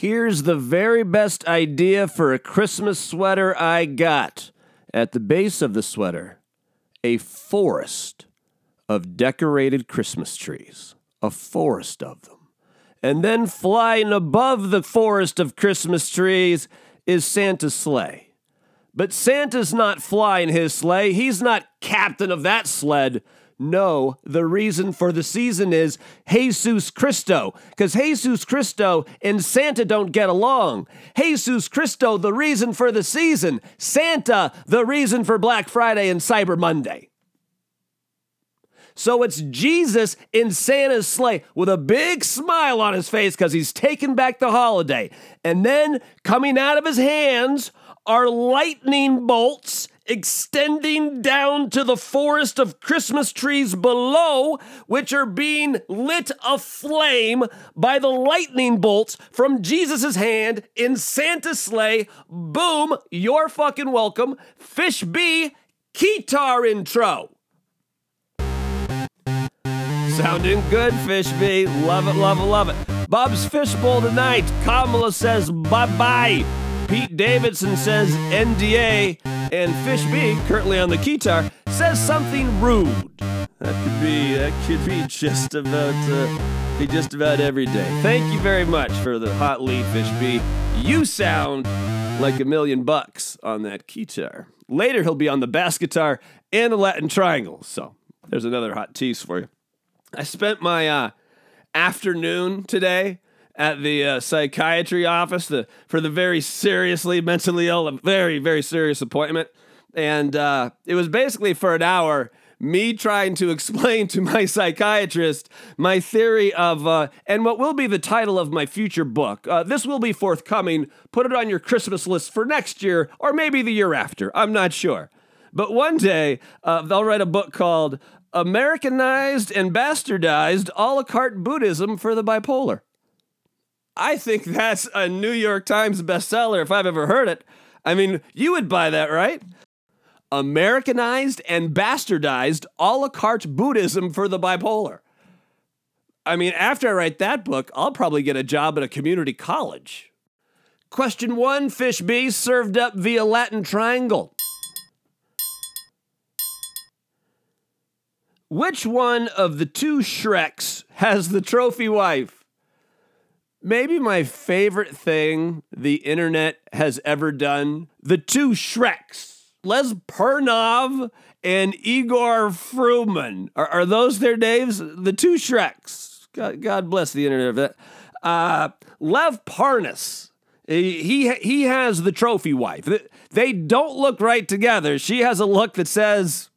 Here's the very best idea for a Christmas sweater I got. At the base of the sweater, a forest of decorated Christmas trees, a forest of them. And then flying above the forest of Christmas trees is Santa's sleigh. But Santa's not flying his sleigh, he's not captain of that sled. No, the reason for the season is Jesus Christo, because Jesus Christo and Santa don't get along. Jesus Christo, the reason for the season. Santa, the reason for Black Friday and Cyber Monday. So it's Jesus in Santa's sleigh with a big smile on his face because he's taking back the holiday. And then coming out of his hands are lightning bolts extending down to the forest of Christmas trees below, which are being lit aflame by the lightning bolts from Jesus' hand in Santa's sleigh. Boom, you're fucking welcome. Fish B, guitar intro. Sounding good, Fish B. Love it, love it, love it. Bob's Fishbowl tonight. Kamala says bye bye. Pete Davidson says NDA, and Fish B, currently on the guitar, says something rude. That could be that could be just about uh, be just about every day. Thank you very much for the hot lead, Fish B. You sound like a million bucks on that guitar. Later, he'll be on the bass guitar and the Latin triangle. So there's another hot tease for you. I spent my uh, afternoon today at the uh, psychiatry office the, for the very seriously mentally ill, a very, very serious appointment. And uh, it was basically for an hour me trying to explain to my psychiatrist my theory of, uh, and what will be the title of my future book. Uh, this will be forthcoming. Put it on your Christmas list for next year or maybe the year after. I'm not sure. But one day, uh, they'll write a book called Americanized and Bastardized a la carte Buddhism for the Bipolar. I think that's a New York Times bestseller if I've ever heard it. I mean, you would buy that, right? Americanized and bastardized a la carte Buddhism for the bipolar. I mean, after I write that book, I'll probably get a job at a community college. Question one Fish B served up via Latin Triangle. Which one of the two Shreks has the trophy wife? Maybe my favorite thing the internet has ever done the two Shreks, Les Pernov and Igor Fruman. Are, are those their names? The two Shreks. God, God bless the internet. Uh, Lev Parnas. He, he, he has the trophy wife. They don't look right together. She has a look that says,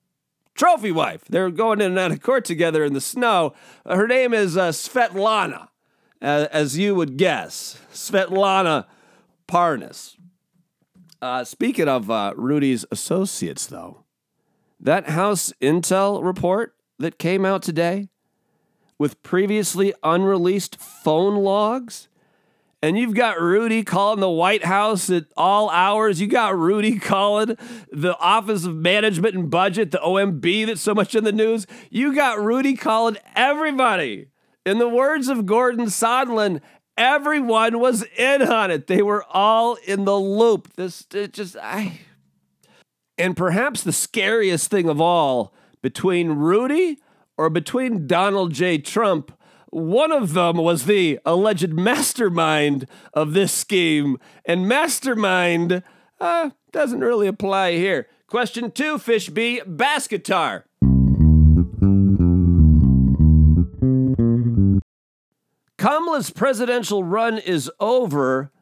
trophy wife. They're going in and out of court together in the snow. Her name is uh, Svetlana as you would guess, Svetlana Parnas. Uh, speaking of uh, Rudy's associates, though, that House Intel report that came out today with previously unreleased phone logs, and you've got Rudy calling the White House at all hours. You got Rudy calling the Office of Management and Budget, the OMB that's so much in the news. You got Rudy calling everybody in the words of Gordon Sondland, everyone was in on it. They were all in the loop. This it just I and perhaps the scariest thing of all between Rudy or between Donald J. Trump, one of them was the alleged mastermind of this scheme, and mastermind uh, doesn't really apply here. Question two, Fish B, bass Kamala's presidential run is over.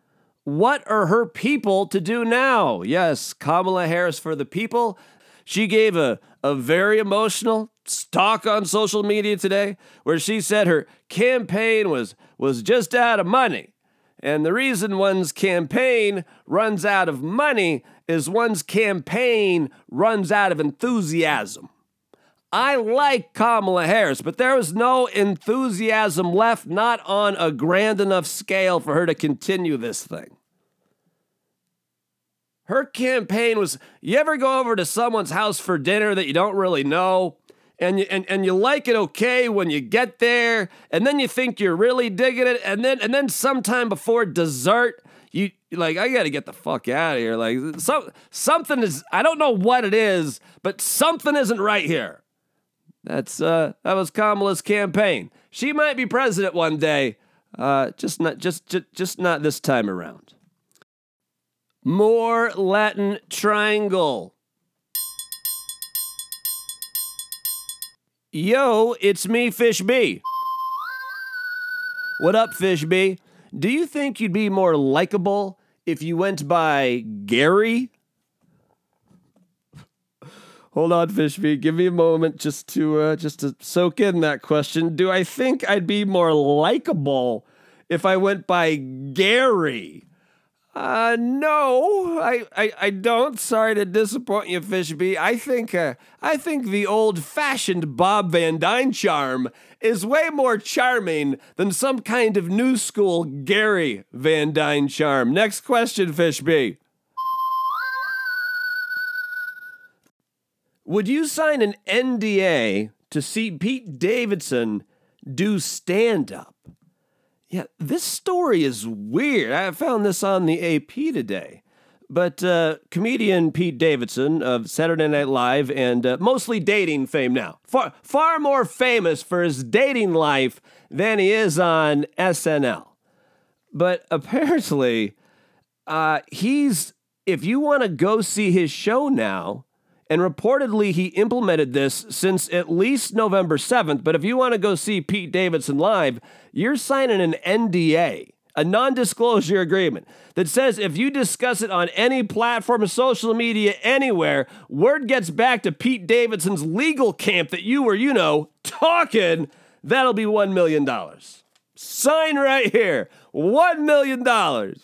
What are her people to do now? Yes, Kamala Harris for the people. She gave a, a very emotional talk on social media today where she said her campaign was, was just out of money. And the reason one's campaign runs out of money is one's campaign runs out of enthusiasm. I like Kamala Harris, but there was no enthusiasm left, not on a grand enough scale for her to continue this thing. Her campaign was you ever go over to someone's house for dinner that you don't really know, and you and, and you like it okay when you get there, and then you think you're really digging it, and then and then sometime before dessert, you like I got to get the fuck out of here. Like so, something is I don't know what it is, but something isn't right here. That's uh that was Kamala's campaign. She might be president one day, uh, just not just, just just not this time around. More Latin triangle. Yo, it's me, Fish B. What up, Fish B? Do you think you'd be more likable if you went by Gary? Hold on, Fish B. Give me a moment just to uh, just to soak in that question. Do I think I'd be more likable if I went by Gary? Uh, no, I, I, I don't. Sorry to disappoint you, Fishby. I think, uh, I think the old-fashioned Bob Van Dyne charm is way more charming than some kind of new school Gary Van Dyne charm. Next question, Fishby. Would you sign an NDA to see Pete Davidson do stand-up? Yeah, this story is weird. I found this on the AP today. But uh, comedian Pete Davidson of Saturday Night Live and uh, mostly dating fame now, far, far more famous for his dating life than he is on SNL. But apparently, uh, he's, if you want to go see his show now, and reportedly, he implemented this since at least November 7th. But if you want to go see Pete Davidson live, you're signing an NDA, a non disclosure agreement that says if you discuss it on any platform of social media anywhere, word gets back to Pete Davidson's legal camp that you were, you know, talking, that'll be $1 million. Sign right here $1 million.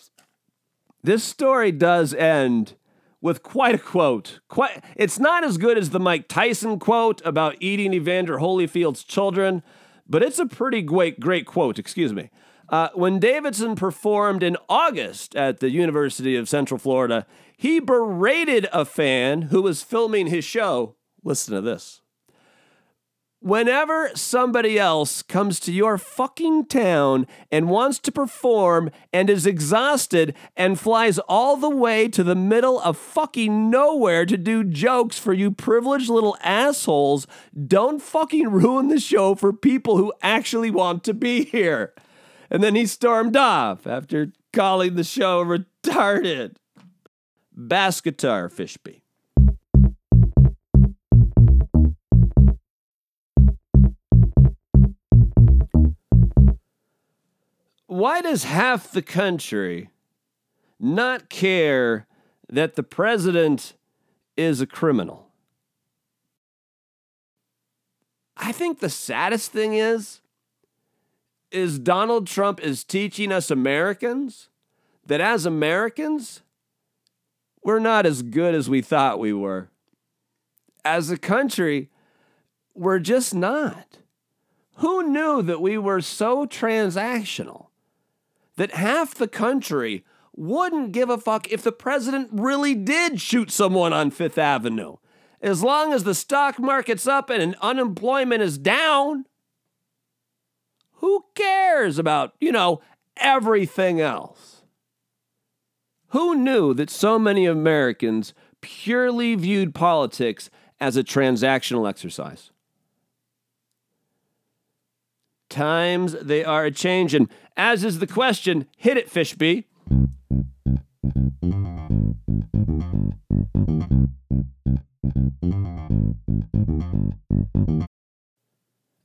This story does end with quite a quote. Quite, it's not as good as the Mike Tyson quote about eating Evander Holyfield's children, but it's a pretty great, great quote, excuse me. Uh, when Davidson performed in August at the University of Central Florida, he berated a fan who was filming his show. Listen to this. Whenever somebody else comes to your fucking town and wants to perform and is exhausted and flies all the way to the middle of fucking nowhere to do jokes for you privileged little assholes, don't fucking ruin the show for people who actually want to be here. And then he stormed off after calling the show retarded. Bass guitar, Fishby. Why does half the country not care that the president is a criminal? I think the saddest thing is is Donald Trump is teaching us Americans that as Americans we're not as good as we thought we were. As a country, we're just not. Who knew that we were so transactional? That half the country wouldn't give a fuck if the president really did shoot someone on Fifth Avenue. As long as the stock market's up and unemployment is down, who cares about, you know, everything else? Who knew that so many Americans purely viewed politics as a transactional exercise? Times they are a changin', as is the question. Hit it, Fishby.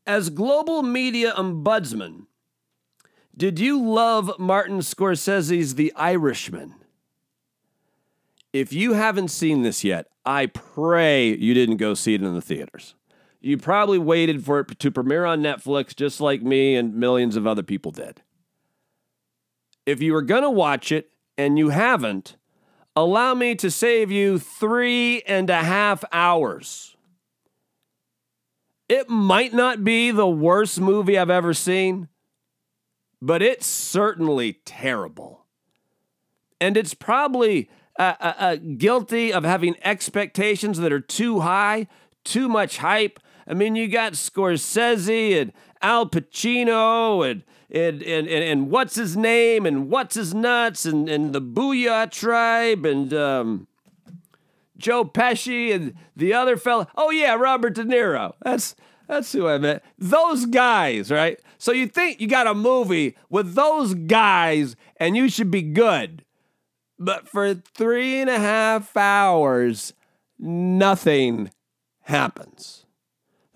As global media ombudsman, did you love Martin Scorsese's The Irishman? If you haven't seen this yet, I pray you didn't go see it in the theaters. You probably waited for it to premiere on Netflix just like me and millions of other people did. If you were going to watch it and you haven't, allow me to save you three and a half hours. It might not be the worst movie I've ever seen, but it's certainly terrible. And it's probably uh, uh, uh, guilty of having expectations that are too high, too much hype, I mean, you got Scorsese and Al Pacino and and, and, and, and what's his name and what's his nuts and, and the Booyah tribe and um, Joe Pesci and the other fella. Oh yeah, Robert De Niro. That's that's who I meant. Those guys, right? So you think you got a movie with those guys and you should be good. But for three and a half hours, nothing happens.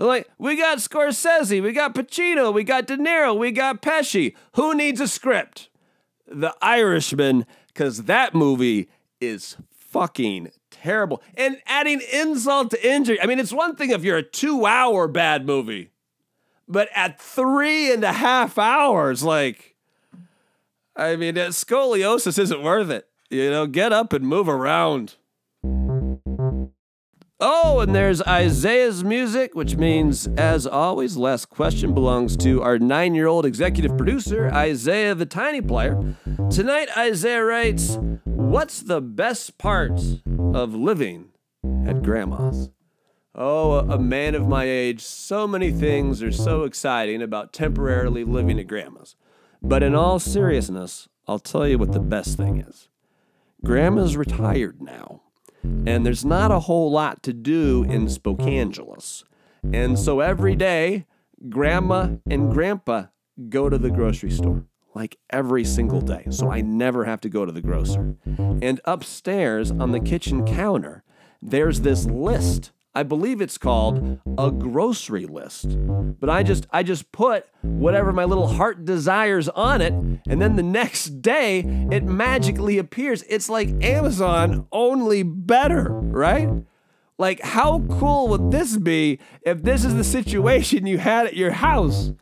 Like, we got Scorsese, we got Pacino, we got De Niro, we got Pesci. Who needs a script? The Irishman, because that movie is fucking terrible. And adding insult to injury. I mean, it's one thing if you're a two hour bad movie, but at three and a half hours, like, I mean, scoliosis isn't worth it. You know, get up and move around. Oh, and there's Isaiah's music, which means, as always, last question belongs to our nine year old executive producer, Isaiah the Tiny Player. Tonight, Isaiah writes, What's the best part of living at grandma's? Oh, a man of my age, so many things are so exciting about temporarily living at grandma's. But in all seriousness, I'll tell you what the best thing is. Grandma's retired now and there's not a whole lot to do in Spokangeles. And so every day, grandma and grandpa go to the grocery store like every single day. So I never have to go to the grocer. And upstairs on the kitchen counter, there's this list I believe it's called a grocery list. But I just I just put whatever my little heart desires on it and then the next day it magically appears. It's like Amazon only better, right? Like, how cool would this be if this is the situation you had at your house?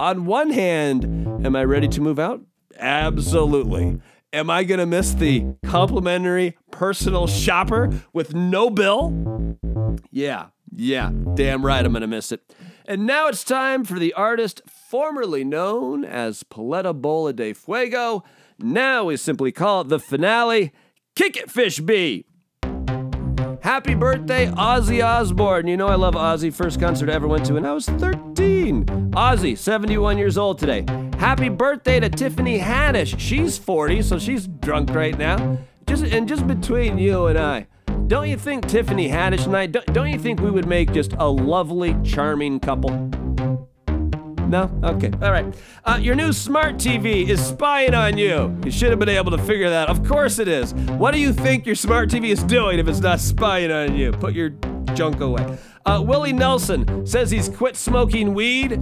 On one hand, am I ready to move out? Absolutely. Am I going to miss the complimentary personal shopper with no bill? Yeah, yeah, damn right I'm going to miss it. And now it's time for the artist formerly known as Paleta Bola de Fuego. Now we simply call it the finale Kick It Fish B. Happy birthday, Ozzy Osbourne. You know I love Ozzy. First concert I ever went to when I was 13. Ozzy, 71 years old today. Happy birthday to Tiffany Haddish. She's 40, so she's drunk right now. Just and just between you and I, don't you think Tiffany Haddish and I, don't, don't you think we would make just a lovely, charming couple? No? Okay. All right. Uh, your new smart TV is spying on you. You should have been able to figure that. Of course it is. What do you think your smart TV is doing if it's not spying on you? Put your junk away. Uh, Willie Nelson says he's quit smoking weed.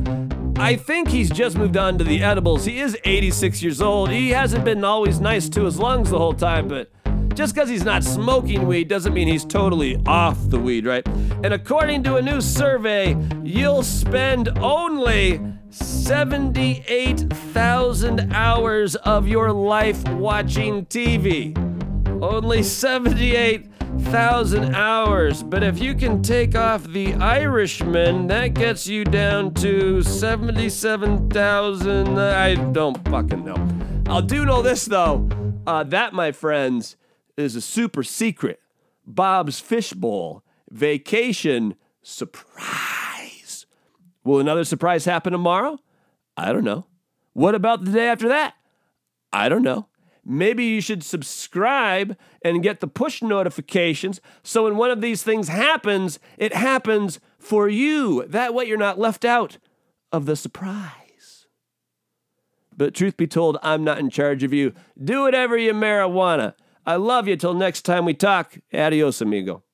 I think he's just moved on to the edibles. He is 86 years old. He hasn't been always nice to his lungs the whole time, but just because he's not smoking weed doesn't mean he's totally off the weed, right? And according to a new survey, you'll spend only 78,000 hours of your life watching TV. Only 78,000 hours. But if you can take off The Irishman, that gets you down to 77,000. I don't fucking know. I'll do know this though. Uh, that, my friends, is a super secret Bob's Fishbowl vacation surprise. Will another surprise happen tomorrow? I don't know. What about the day after that? I don't know. Maybe you should subscribe and get the push notifications so when one of these things happens, it happens for you. That way you're not left out of the surprise. But truth be told, I'm not in charge of you. Do whatever you marijuana. I love you till next time we talk. Adios, amigo.